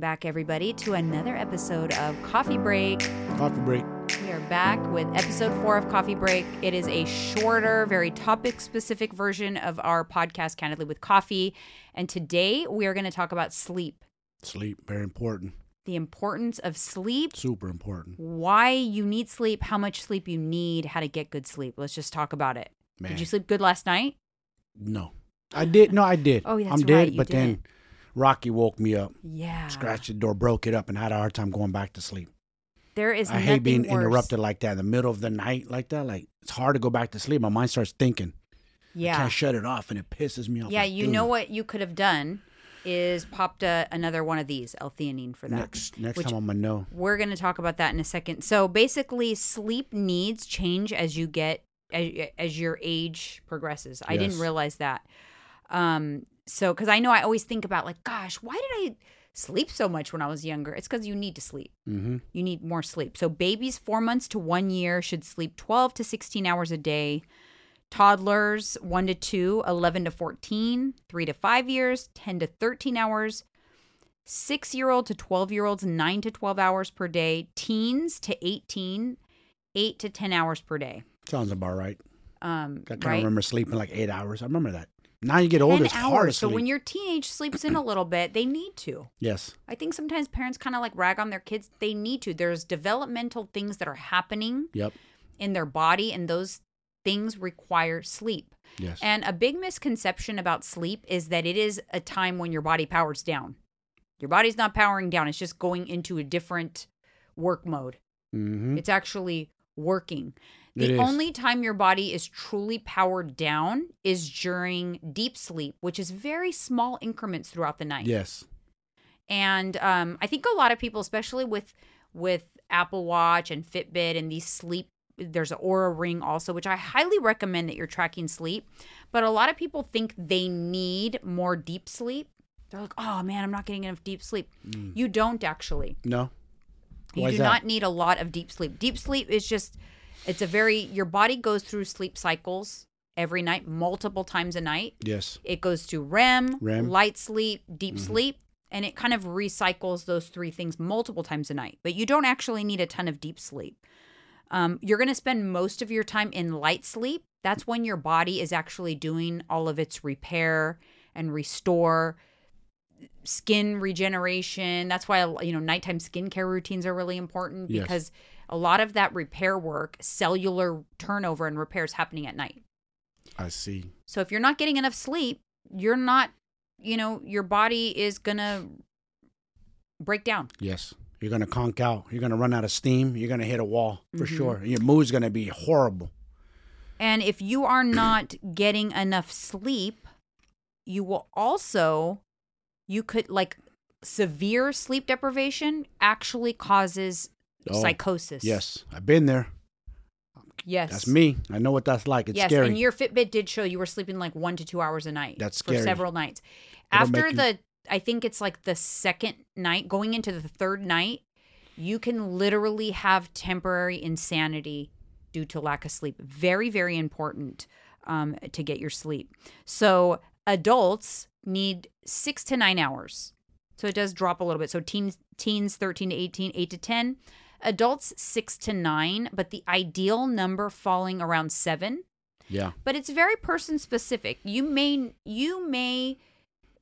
back, everybody, to another episode of Coffee Break. Coffee break. We are back with episode four of Coffee Break. It is a shorter, very topic specific version of our podcast, Candidly with Coffee. And today we are going to talk about sleep, Sleep, very important. the importance of sleep, Super important. why you need sleep, how much sleep you need, how to get good sleep. Let's just talk about it. Man. Did you sleep good last night? No. I did. No, I did. Oh, that's I'm dead, right, you but then did. Rocky woke me up, Yeah. scratched the door, broke it up, and had a hard time going back to sleep. There is I hate being worse. interrupted like that in the middle of the night, like that. Like, it's hard to go back to sleep. My mind starts thinking. Yeah. I can't shut it off, and it pisses me off. Yeah, like, you know what you could have done is popped a, another one of these L-theanine for that. Next, next Which- time I'm to know. We're going to talk about that in a second. So basically, sleep needs change as you get as, as your age progresses. I didn't realize that. Um, so because I know I always think about like, gosh, why did I sleep so much when I was younger? It's because you need to sleep. Mm-hmm. You need more sleep. So babies four months to one year should sleep 12 to 16 hours a day. Toddlers one to two, 11 to 14, three to five years, 10 to 13 hours. Six year old to 12 year olds, nine to 12 hours per day. Teens to 18, eight to 10 hours per day. Sounds about right. Um, I kind of remember sleeping like eight hours. I remember that. Now you get older, it's hard. So when your teenage sleeps in a little bit, they need to. yes. I think sometimes parents kind of like rag on their kids. They need to. There's developmental things that are happening Yep. in their body, and those things require sleep. Yes. And a big misconception about sleep is that it is a time when your body powers down. Your body's not powering down, it's just going into a different work mode. mm-hmm. It's actually working. The only time your body is truly powered down is during deep sleep, which is very small increments throughout the night Yes. and um, I think a lot of people, especially with with Apple Watch and Fitbit and these sleep, there's an Oura Ring also, which I highly recommend that you're tracking sleep. But a lot of people think they need more deep sleep. They're like, "Oh man, I'm not getting enough deep sleep." You don't actually. No. You do that? not need a lot of deep sleep. Deep sleep is just it's a very your body goes through sleep cycles every night, multiple times a night. Yes. It goes to REM, REM. light sleep, deep Mm-hmm. sleep, and it kind of recycles those three things multiple times a night. But you don't actually need a ton of deep sleep. Um, you're going to spend most of your time in light sleep. That's when your body is actually doing all of its repair and restore skin regeneration. That's why you know nighttime skincare routines are really important Yes. because a lot of that repair work, cellular turnover and repairs happening at night. I see. So if you're not getting enough sleep, you're not, you know, your body is going to break down. Yes. You're gonna conk out. You're gonna run out of steam. You're gonna hit a wall for Mhm. sure. Your mood's gonna be horrible. And if you are not getting enough sleep, you will also you could like severe sleep deprivation actually causes Oh, psychosis. Yes, I've been there. Yes. That's me. I know what that's like. It's yes, scary. and your Fitbit did show you were sleeping like one to two hours a night. That's for scary. several nights. It'll After make you- the, I think it's like the second night, going into the third night, you can literally have temporary insanity due to lack of sleep. Very, very important um, to get your sleep. So adults need six to nine hours. So it does drop a little bit. So teens, teens, thirteen to 18, eight to ten. Adults six to nine, but the ideal number falling around seven yeah. but it's very person specific. You may you may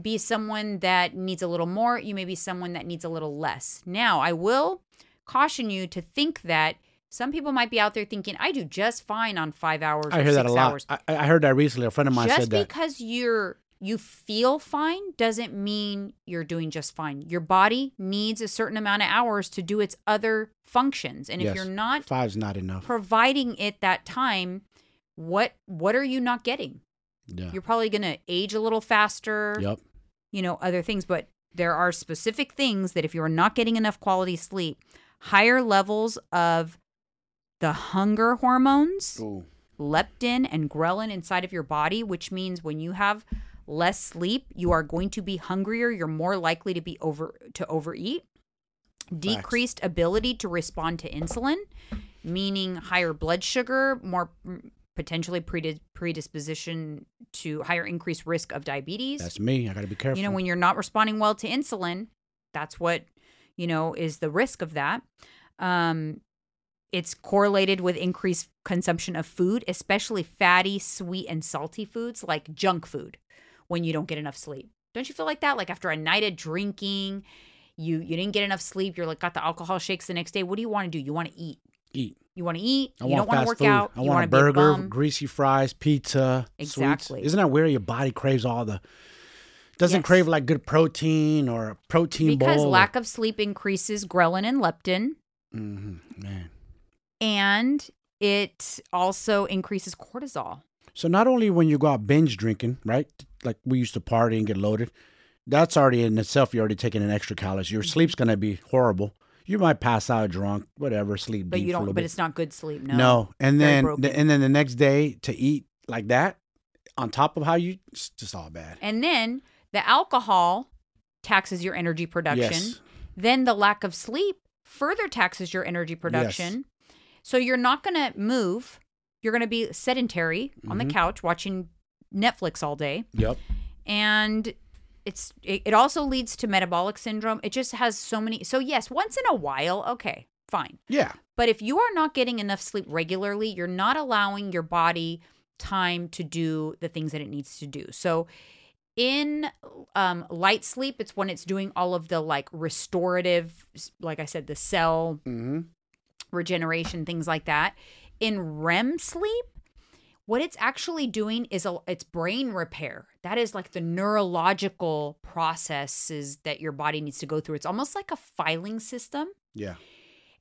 be someone that needs a little more, you may be someone that needs a little less. Now, I will caution you to think that some people might be out there thinking I do just fine on 5 hours I hear that a lot. I, I heard that recently. A friend of mine Just said that. because you're you feel fine doesn't mean you're doing just fine. Your body needs a certain amount of hours to do its other functions. And if you're not Five's not enough. providing it that time, what what are you not getting? Yeah. you're probably going to age a little faster, Yep. you know, other things. But there are specific things that if you're not getting enough quality sleep, higher levels of the hunger hormones, Ooh. leptin and ghrelin inside of your body, which means when you have less sleep, you are going to be hungrier. You're more likely to be over to overeat. Decreased ability to respond to insulin, meaning higher blood sugar, more mm, potentially predis- predisposition to higher increased risk of diabetes. That's me. I got to be careful. you know, when you're not responding well to insulin, that's what you know is the risk of that. Um, it's correlated with increased consumption of food, especially fatty, sweet, and salty foods like junk food when you don't get enough sleep. Don't you feel like that? Like after a night of drinking, you you didn't get enough sleep, you're like got the alcohol shakes the next day. What do you want to do? You want to eat. Eat. You want to eat. I you want don't want to work food. out. I you want a wanna be burger, bum. greasy fries, pizza. sweets. Exactly. Isn't that where Your body craves all the. Doesn't Yes. crave like good protein or a protein because bowl. lack of sleep increases ghrelin and leptin, hmm man. and it also increases cortisol. So not only when you go out binge drinking, right? Like we used to party and get loaded. That's already in itself. You're already taking an extra calories. Mm-hmm. Your sleep's gonna be horrible. You might pass out drunk, whatever, sleep But you for a don't. But bit. it's not good sleep. No. No, and then the, and then the next day to eat like that, on top of how you, it's just all bad. And then the alcohol taxes your energy production. Yes. Then the lack of sleep further taxes your energy production. So you're not going to move. You're going to be sedentary on the Mhm. couch watching Netflix all day. Yep. And it's it, it also leads to metabolic syndrome. It just has so many. So yes, once in a while, okay, fine. Yeah. But if you are not getting enough sleep regularly, you're not allowing your body time to do the things that it needs to do. So in um, light sleep, it's when it's doing all of the like restorative, like I said, the cell Mm-hmm. regeneration, things like that. In REM sleep, what it's actually doing is a, it's brain repair. That is like the neurological processes that your body needs to go through. It's almost like a filing system. Yeah.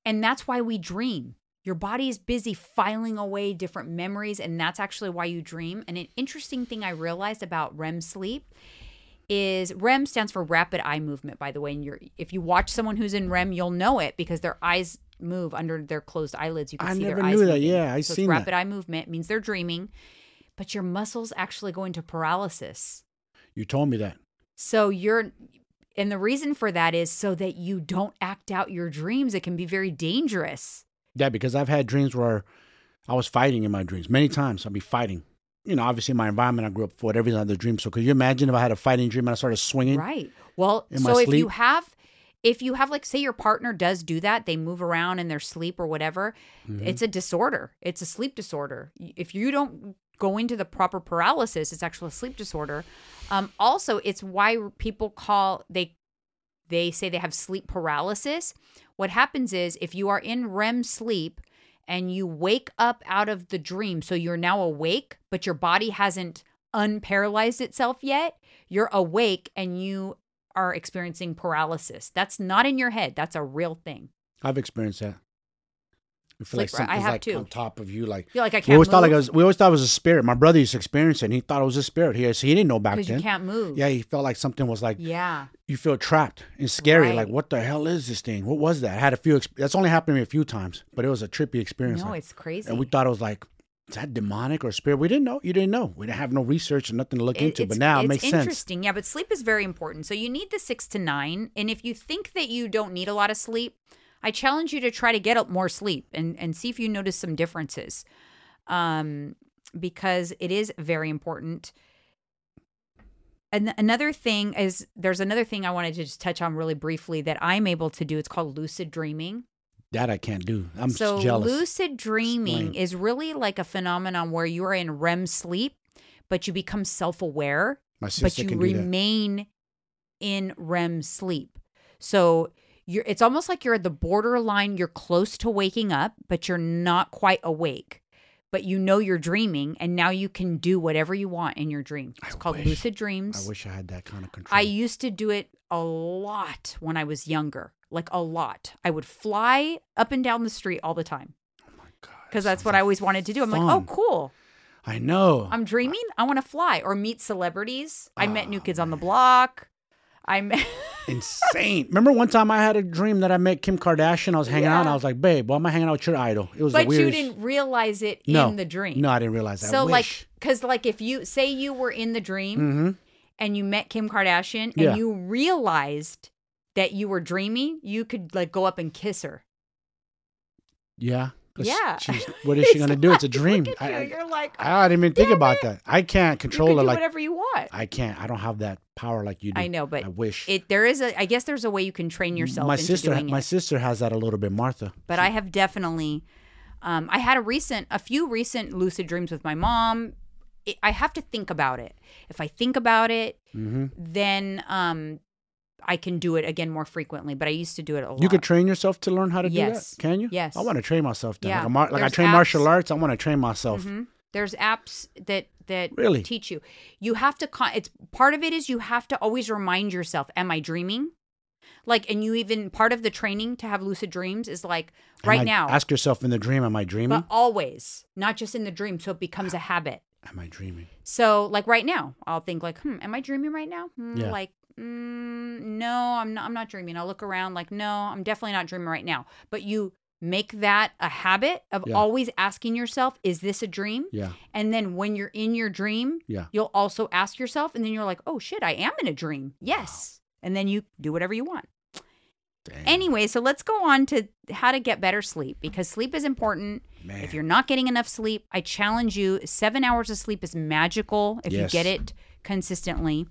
And that's why we dream. Your body is busy filing away different memories, and that's actually why you dream. And an interesting thing I realized about REM sleep is REM stands for rapid eye movement, by the way. And you're if you watch someone who's in REM, you'll know it because their eyes move under their closed eyelids. You can I see their eyes. knew that. moving. Yeah, I so seen it's that. rapid eye movement means they're dreaming, but your muscles actually go into paralysis. You told me that. So you're and the reason for that is so that you don't act out your dreams. It can be very dangerous. Yeah, because I've had dreams where I was fighting in my dreams many times. I'd be fighting. You know, obviously in my environment I grew up for every other dream. So could you imagine if I had a fighting dream and I started swinging? Right. Well, so if you have if you have like say your partner does do that, they move around in their sleep or whatever, Mm-hmm. it's a disorder. It's a sleep disorder. If you don't go into the proper paralysis, it's actually a sleep disorder. Um, also, it's why people call they they say they have sleep paralysis. What happens is if you are in REM sleep and you wake up out of the dream, so you're now awake, but your body hasn't unparalyzed itself yet, you're awake and you are experiencing paralysis. That's not in your head. That's a real thing. I've experienced that. You feel Like, like I something's have like too. on top of you, like You're like I can't always thought like it was, we always thought it was a spirit. My brother used to experience it, and he thought it was a spirit. He he didn't know back because you then. can't move. Yeah, he felt like something was like Yeah. you feel trapped and scary. Like what the hell is this thing? What was that? I had a few. Exp- that's only happened to me a few times, but it was a trippy experience. No, like- it's crazy. and we thought it was like is that demonic or spirit? We didn't know. You didn't know. We didn't have no research and nothing to look It- into. But now it makes sense. interesting. Yeah, but sleep is very important. So you need the six to nine. And if you think that you don't need a lot of sleep, I challenge you to try to get more sleep and, and see if you notice some differences. Um, because it is very important. And another thing is there's another thing I wanted to just touch on really briefly that I'm able to do. It's called lucid dreaming. That I can't do. I'm so jealous. lucid dreaming is really like a phenomenon where you are in REM sleep, but you become self-aware My but you can do that. remain in REM sleep. So you're it's almost like you're at the borderline, you're close to waking up, but you're not quite awake. But you know you're dreaming and now you can do whatever you want in your dream. It's I called wish- lucid dreams. I wish I had that kind of control. I used to do it a lot when I was younger, like a lot. I would fly up and down the street all the time Oh my God, because that's what like I always wanted to do. I'm like, oh, cool. I know. I'm dreaming. I want to fly or meet celebrities. I met New Oh, Kids on the Block. I'm Insane. Remember one time I had a dream that I met Kim Kardashian. I was hanging out and I was like, babe, why am I hanging out with your idol? It was but you didn't realize it no, in the dream. No, I didn't realize that. So I like, because like if you say you were in the dream hmm and you met Kim Kardashian and Yeah. you realized that you were dreaming, you could like go up and kiss her. Yeah. Yeah. she's- what is she gonna do? It's a dream. I, you. I, You're like, I didn't even think Damn about it. that. I can't you control can it do like whatever you want. I can't. I don't have that power like you do. I know, but I wish. it there is a. I guess there's a way you can train yourself. my sister, my it. sister has that a little bit, Martha. but I have definitely. Um, I had a recent, a few recent lucid dreams with my mom. It, I have to think about it. If I think about it, hmm then um, I can do it again more frequently. But I used to do it a lot. You could train yourself to learn how to Yes. do that. Can you? Yes. I want to train myself. Then. Yeah. Like, a mar- like I train martial arts. I want to train myself. Mhm. There's apps that that Really? teach you. You have to. Con- it's part of it is you have to always remind yourself, "Am I dreaming?" Like, and you even part of the training to have lucid dreams is like Am right I- now, Ask yourself in the dream, am I dreaming? but always, not just in the dream, so it becomes a habit. am I dreaming? So, like right now, I'll think like, "Hmm, am I dreaming right now?" Hmm, Yeah. Like, mm, no, I'm not. I'm not dreaming. I'll look around like, no, I'm definitely not dreaming right now. But you make that a habit of Yeah. always asking yourself, "Is this a dream?" Yeah. And then when you're in your dream, Yeah. you'll also ask yourself, and then you're like, oh shit, I am in a dream. Yes. And then you do whatever you want. Damn. Anyway, so let's go on to how to get better sleep because sleep is important. Man. If you're not getting enough sleep, I challenge you seven hours of sleep is magical if Yes. you get it consistently.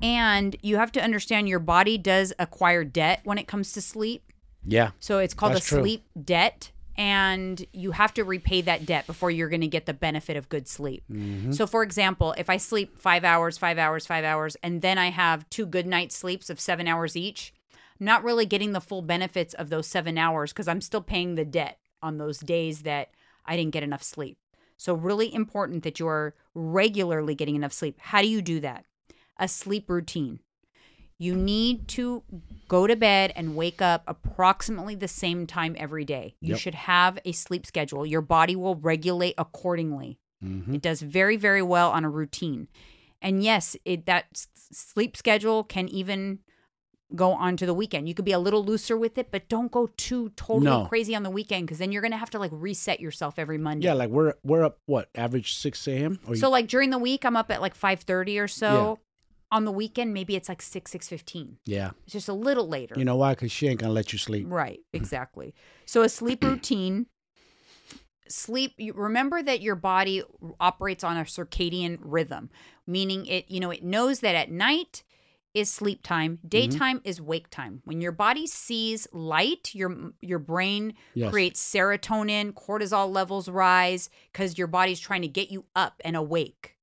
And you have to understand your body does acquire debt when it comes to sleep. yeah. So it's called a true. sleep debt. And you have to repay that debt before you're going to get the benefit of good sleep. Mm-hmm. So, for example, if I sleep five hours, five hours, five hours, and then I have two good night sleeps of seven hours each, I'm not really getting the full benefits of those seven hours because I'm still paying the debt on those days that I didn't get enough sleep. So, really important that you are regularly getting enough sleep. How do you do that? A sleep routine. You need to go to bed and wake up approximately the same time every day. You Yep. should have a sleep schedule. Your body will regulate accordingly. Mm-hmm. It does very, very well on a routine. And yes, it that s- sleep schedule can even go on to the weekend. You could be a little looser with it, but don't go too totally No. crazy on the weekend because then you're gonna have to like reset yourself every Monday. Yeah, like we're we're up what average six a.m. Or you- So like during the week, I'm up at like five thirty or so. On the weekend, maybe it's like six six fifteen. yeah, It's just a little later. you know why? Because she ain't gonna let you sleep. Right, exactly. So a sleep routine. Sleep. You remember that your body operates on a circadian rhythm, meaning it. You know, it knows that at night is sleep time, mm-hmm. daytime is wake time. When your body sees light, your your brain Yes. creates serotonin, cortisol levels rise because your body's trying to get you up and awake.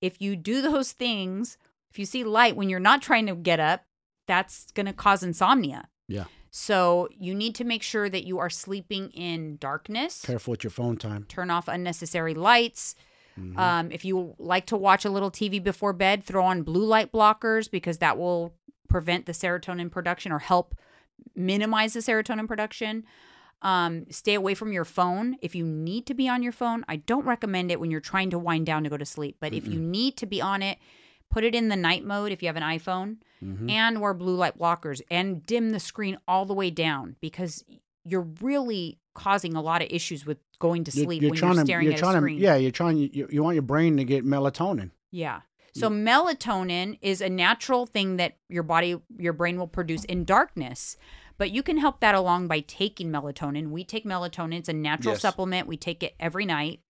If you do those things, if you see light when you're not trying to get up, that's going to cause insomnia. Yeah. So you need to make sure that you are sleeping in darkness. Careful with your phone time. Turn off unnecessary lights. Mhm. Um, if you like to watch a little TV before bed, throw on blue light blockers because that will prevent the serotonin production or help minimize the serotonin production. Um, stay away from your phone. If you need to be on your phone, I don't recommend it when you're trying to wind down to go to sleep. But if you need to be on it, put it in the night mode if you have an iPhone Mhm. and wear blue light blockers and dim the screen all the way down because you're really causing a lot of issues with going to You're- sleep you're, when trying you're to you're at trying a screen. to yeah you're trying you, you want your brain to get melatonin. Yeah. So melatonin is a natural thing that your body, your brain will produce in darkness. But you can help that along by taking melatonin. We take melatonin. It's a natural Yes. supplement. We take it every night.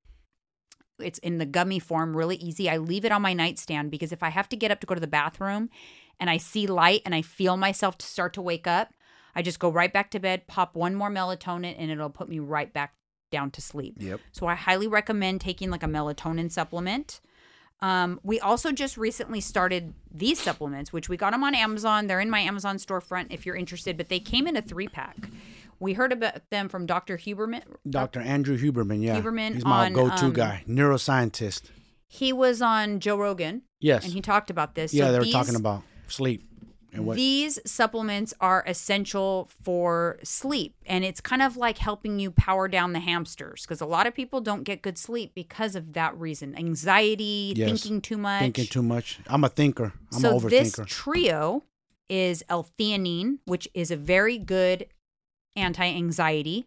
It's in the gummy form, really easy. I leave it on my nightstand because if I have to get up to go to the bathroom and I see light and I feel myself to start to wake up, I just go right back to bed, pop one more melatonin, and it'll put me right back down to sleep. Yep. So I highly recommend taking like a melatonin supplement. Um, we also just recently started these supplements, which we got them on Amazon. They're in my Amazon storefront if you're interested, but they came in a three pack. We heard about them from Dr. Huberman. Dr. Andrew Huberman, yeah, Huberman he's my on, go-to um, guy, neuroscientist. He was on Joe Rogan Yes, and he talked about this. yeah, So they were these- talking about sleep and what. These supplements are essential for sleep, and it's kind of like helping you power down the hamsters because a lot of people don't get good sleep because of that reason anxiety, Yes. thinking too much. thinking too much. I'm a thinker. I'm so an this trio is L-theanine, which is a very good anti-anxiety.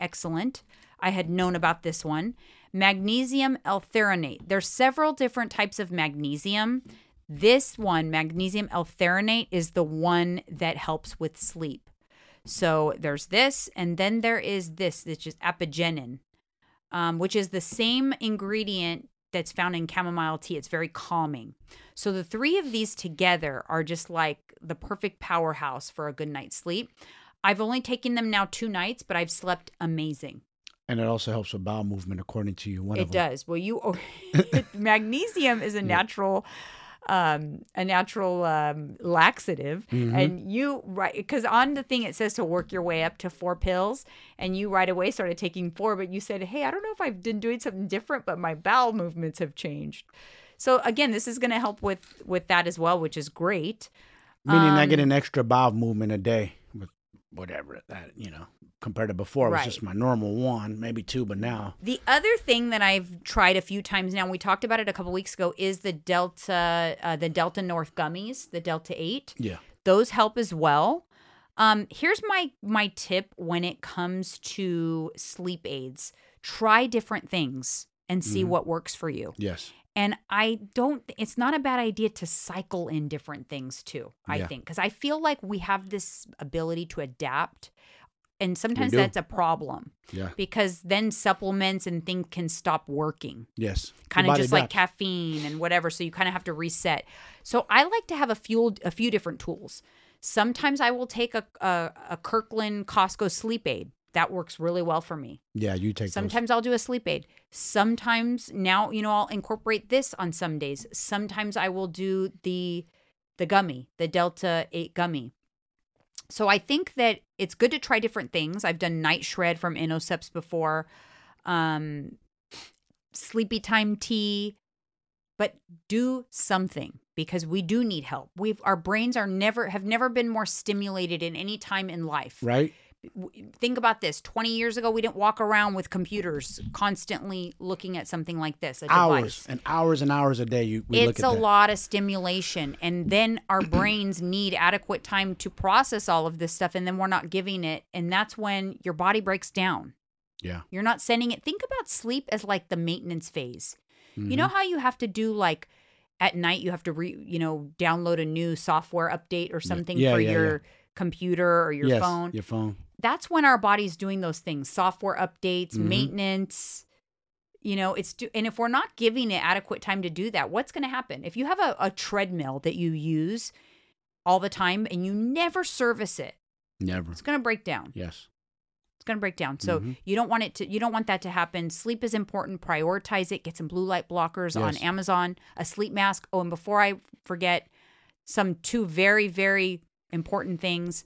Excellent. I had known about this one. Magnesium L-threonate. There's several different types of magnesium. This one, magnesium L-threonate, is the one that helps with sleep. So there's this, and then there is this, which is apigenin, um, which is the same ingredient that's found in chamomile tea. It's very calming. So the three of these together are just like the perfect powerhouse for a good night's sleep. I've only taken them now two nights, but I've slept amazing. And it also helps with bowel movement, according to you. One It of them. does. Well, you magnesium is a natural um a natural um laxative Mm-hmm. and you right because on the thing it says to work your way up to four pills and you right away started taking four but you said hey i don't know if i've been doing something different but my bowel movements have changed so again this is going to help with with that as well which is great Meaning I Um, get an extra bowel movement a day whatever that you know compared to before. It was just my normal one, maybe two, but now The other thing that I've tried a few times now, we talked about it a couple weeks ago, is the Delta, uh, the Delta North gummies, the Delta Eight. yeah, Those help as well. Um, here's my my tip when it comes to sleep aids: try different things and see Mm-hmm. what works for you. yes, And I don't. It's not a bad idea to cycle in different things too. I Yeah. think because I feel like we have this ability to adapt, and sometimes that's a problem yeah, because then supplements and things can stop working yes. Kind of just like caffeine and whatever so you kind of have to reset so i like to have a few a few different tools sometimes i will take a, a, a kirkland costco sleep aid that works really well for me Yeah, you take those. sometimes i'll do a sleep aid sometimes now you know i'll incorporate this on some days sometimes i will do the the gummy the delta 8 gummy so I think that it's good to try different things. I've done night shred from Inno Supps before, um, sleepy time tea, but do something because we do need help. We've our brains are never have never been more stimulated in any time in life. right? Think about this: twenty years ago, we didn't walk around with computers constantly looking at something like this. Hours and hours and hours a day. You we look it's a that. lot of stimulation and then our brains need adequate time to process all of this stuff and then we're not giving it and that's when your body breaks down Yeah, you're not sending it think about sleep as like the maintenance phase you Mm-hmm. know how you have to do like at night you have to re you know download a new software update or something Yeah, for yeah, your yeah. computer or your yes, phone Your phone. That's when our body's doing those things software updates Mhm. maintenance you know it's do- and if we're not giving it adequate time to do that what's going to happen? If you have a, a treadmill that you use all the time and you never service it Never. it's going to break down. Yes. it's going to break down. So Mhm. you don't want it to you don't want that to happen. Sleep is important. Prioritize it. Get some blue light blockers on amazon a sleep mask. Oh and before i forget some two very very important things.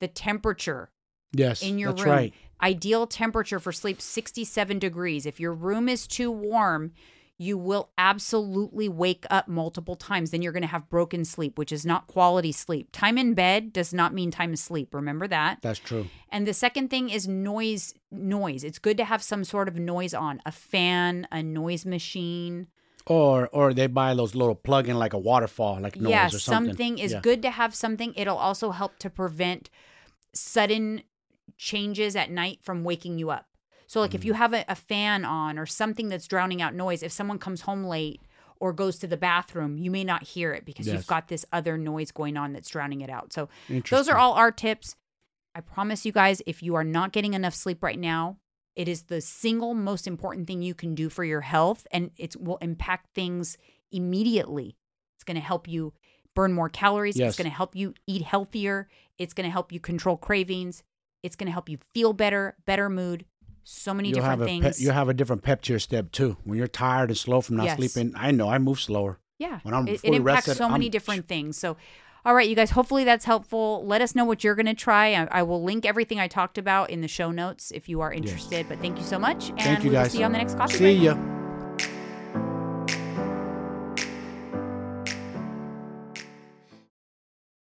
The temperature Yes. in your that's room. right. Ideal temperature for sleep 67 degrees. If your room is too warm, you will absolutely wake up multiple times. Then you're going to have broken sleep, which is not quality sleep. Time in bed does not mean time asleep. Remember that. That's true. And the second thing is noise. Noise. It's good to have some sort of noise on a fan, a noise machine. Or or they buy those little plug-in like a waterfall, like noise yeah, or something. something is Yeah. good to have something. It'll also help to prevent sudden changes at night from waking you up. So, like Mm. if you have a, a fan on or something that's drowning out noise, if someone comes home late or goes to the bathroom, you may not hear it because Yes. you've got this other noise going on that's drowning it out. So, those are all our tips. I promise you guys, if you are not getting enough sleep right now, it is the single most important thing you can do for your health, and it will impact things immediately. It's going to help you burn more calories. Yes. It's going to help you eat healthier. It's going to help you control cravings. It's going to help you feel better, better mood. So many You'll have different a things. pe- you have a different pep to your step too. When you're tired and slow from not Yes. sleeping, I know I move slower. Yeah. When I'm it, it impacts rested, so many I'm- different things. So, all right, you guys, hopefully that's helpful. Let us know what you're going to try. I, I will link everything I talked about in the show notes if you are interested. But thank you so much. And Thank you we will guys. see you on the next coffee See break. ya.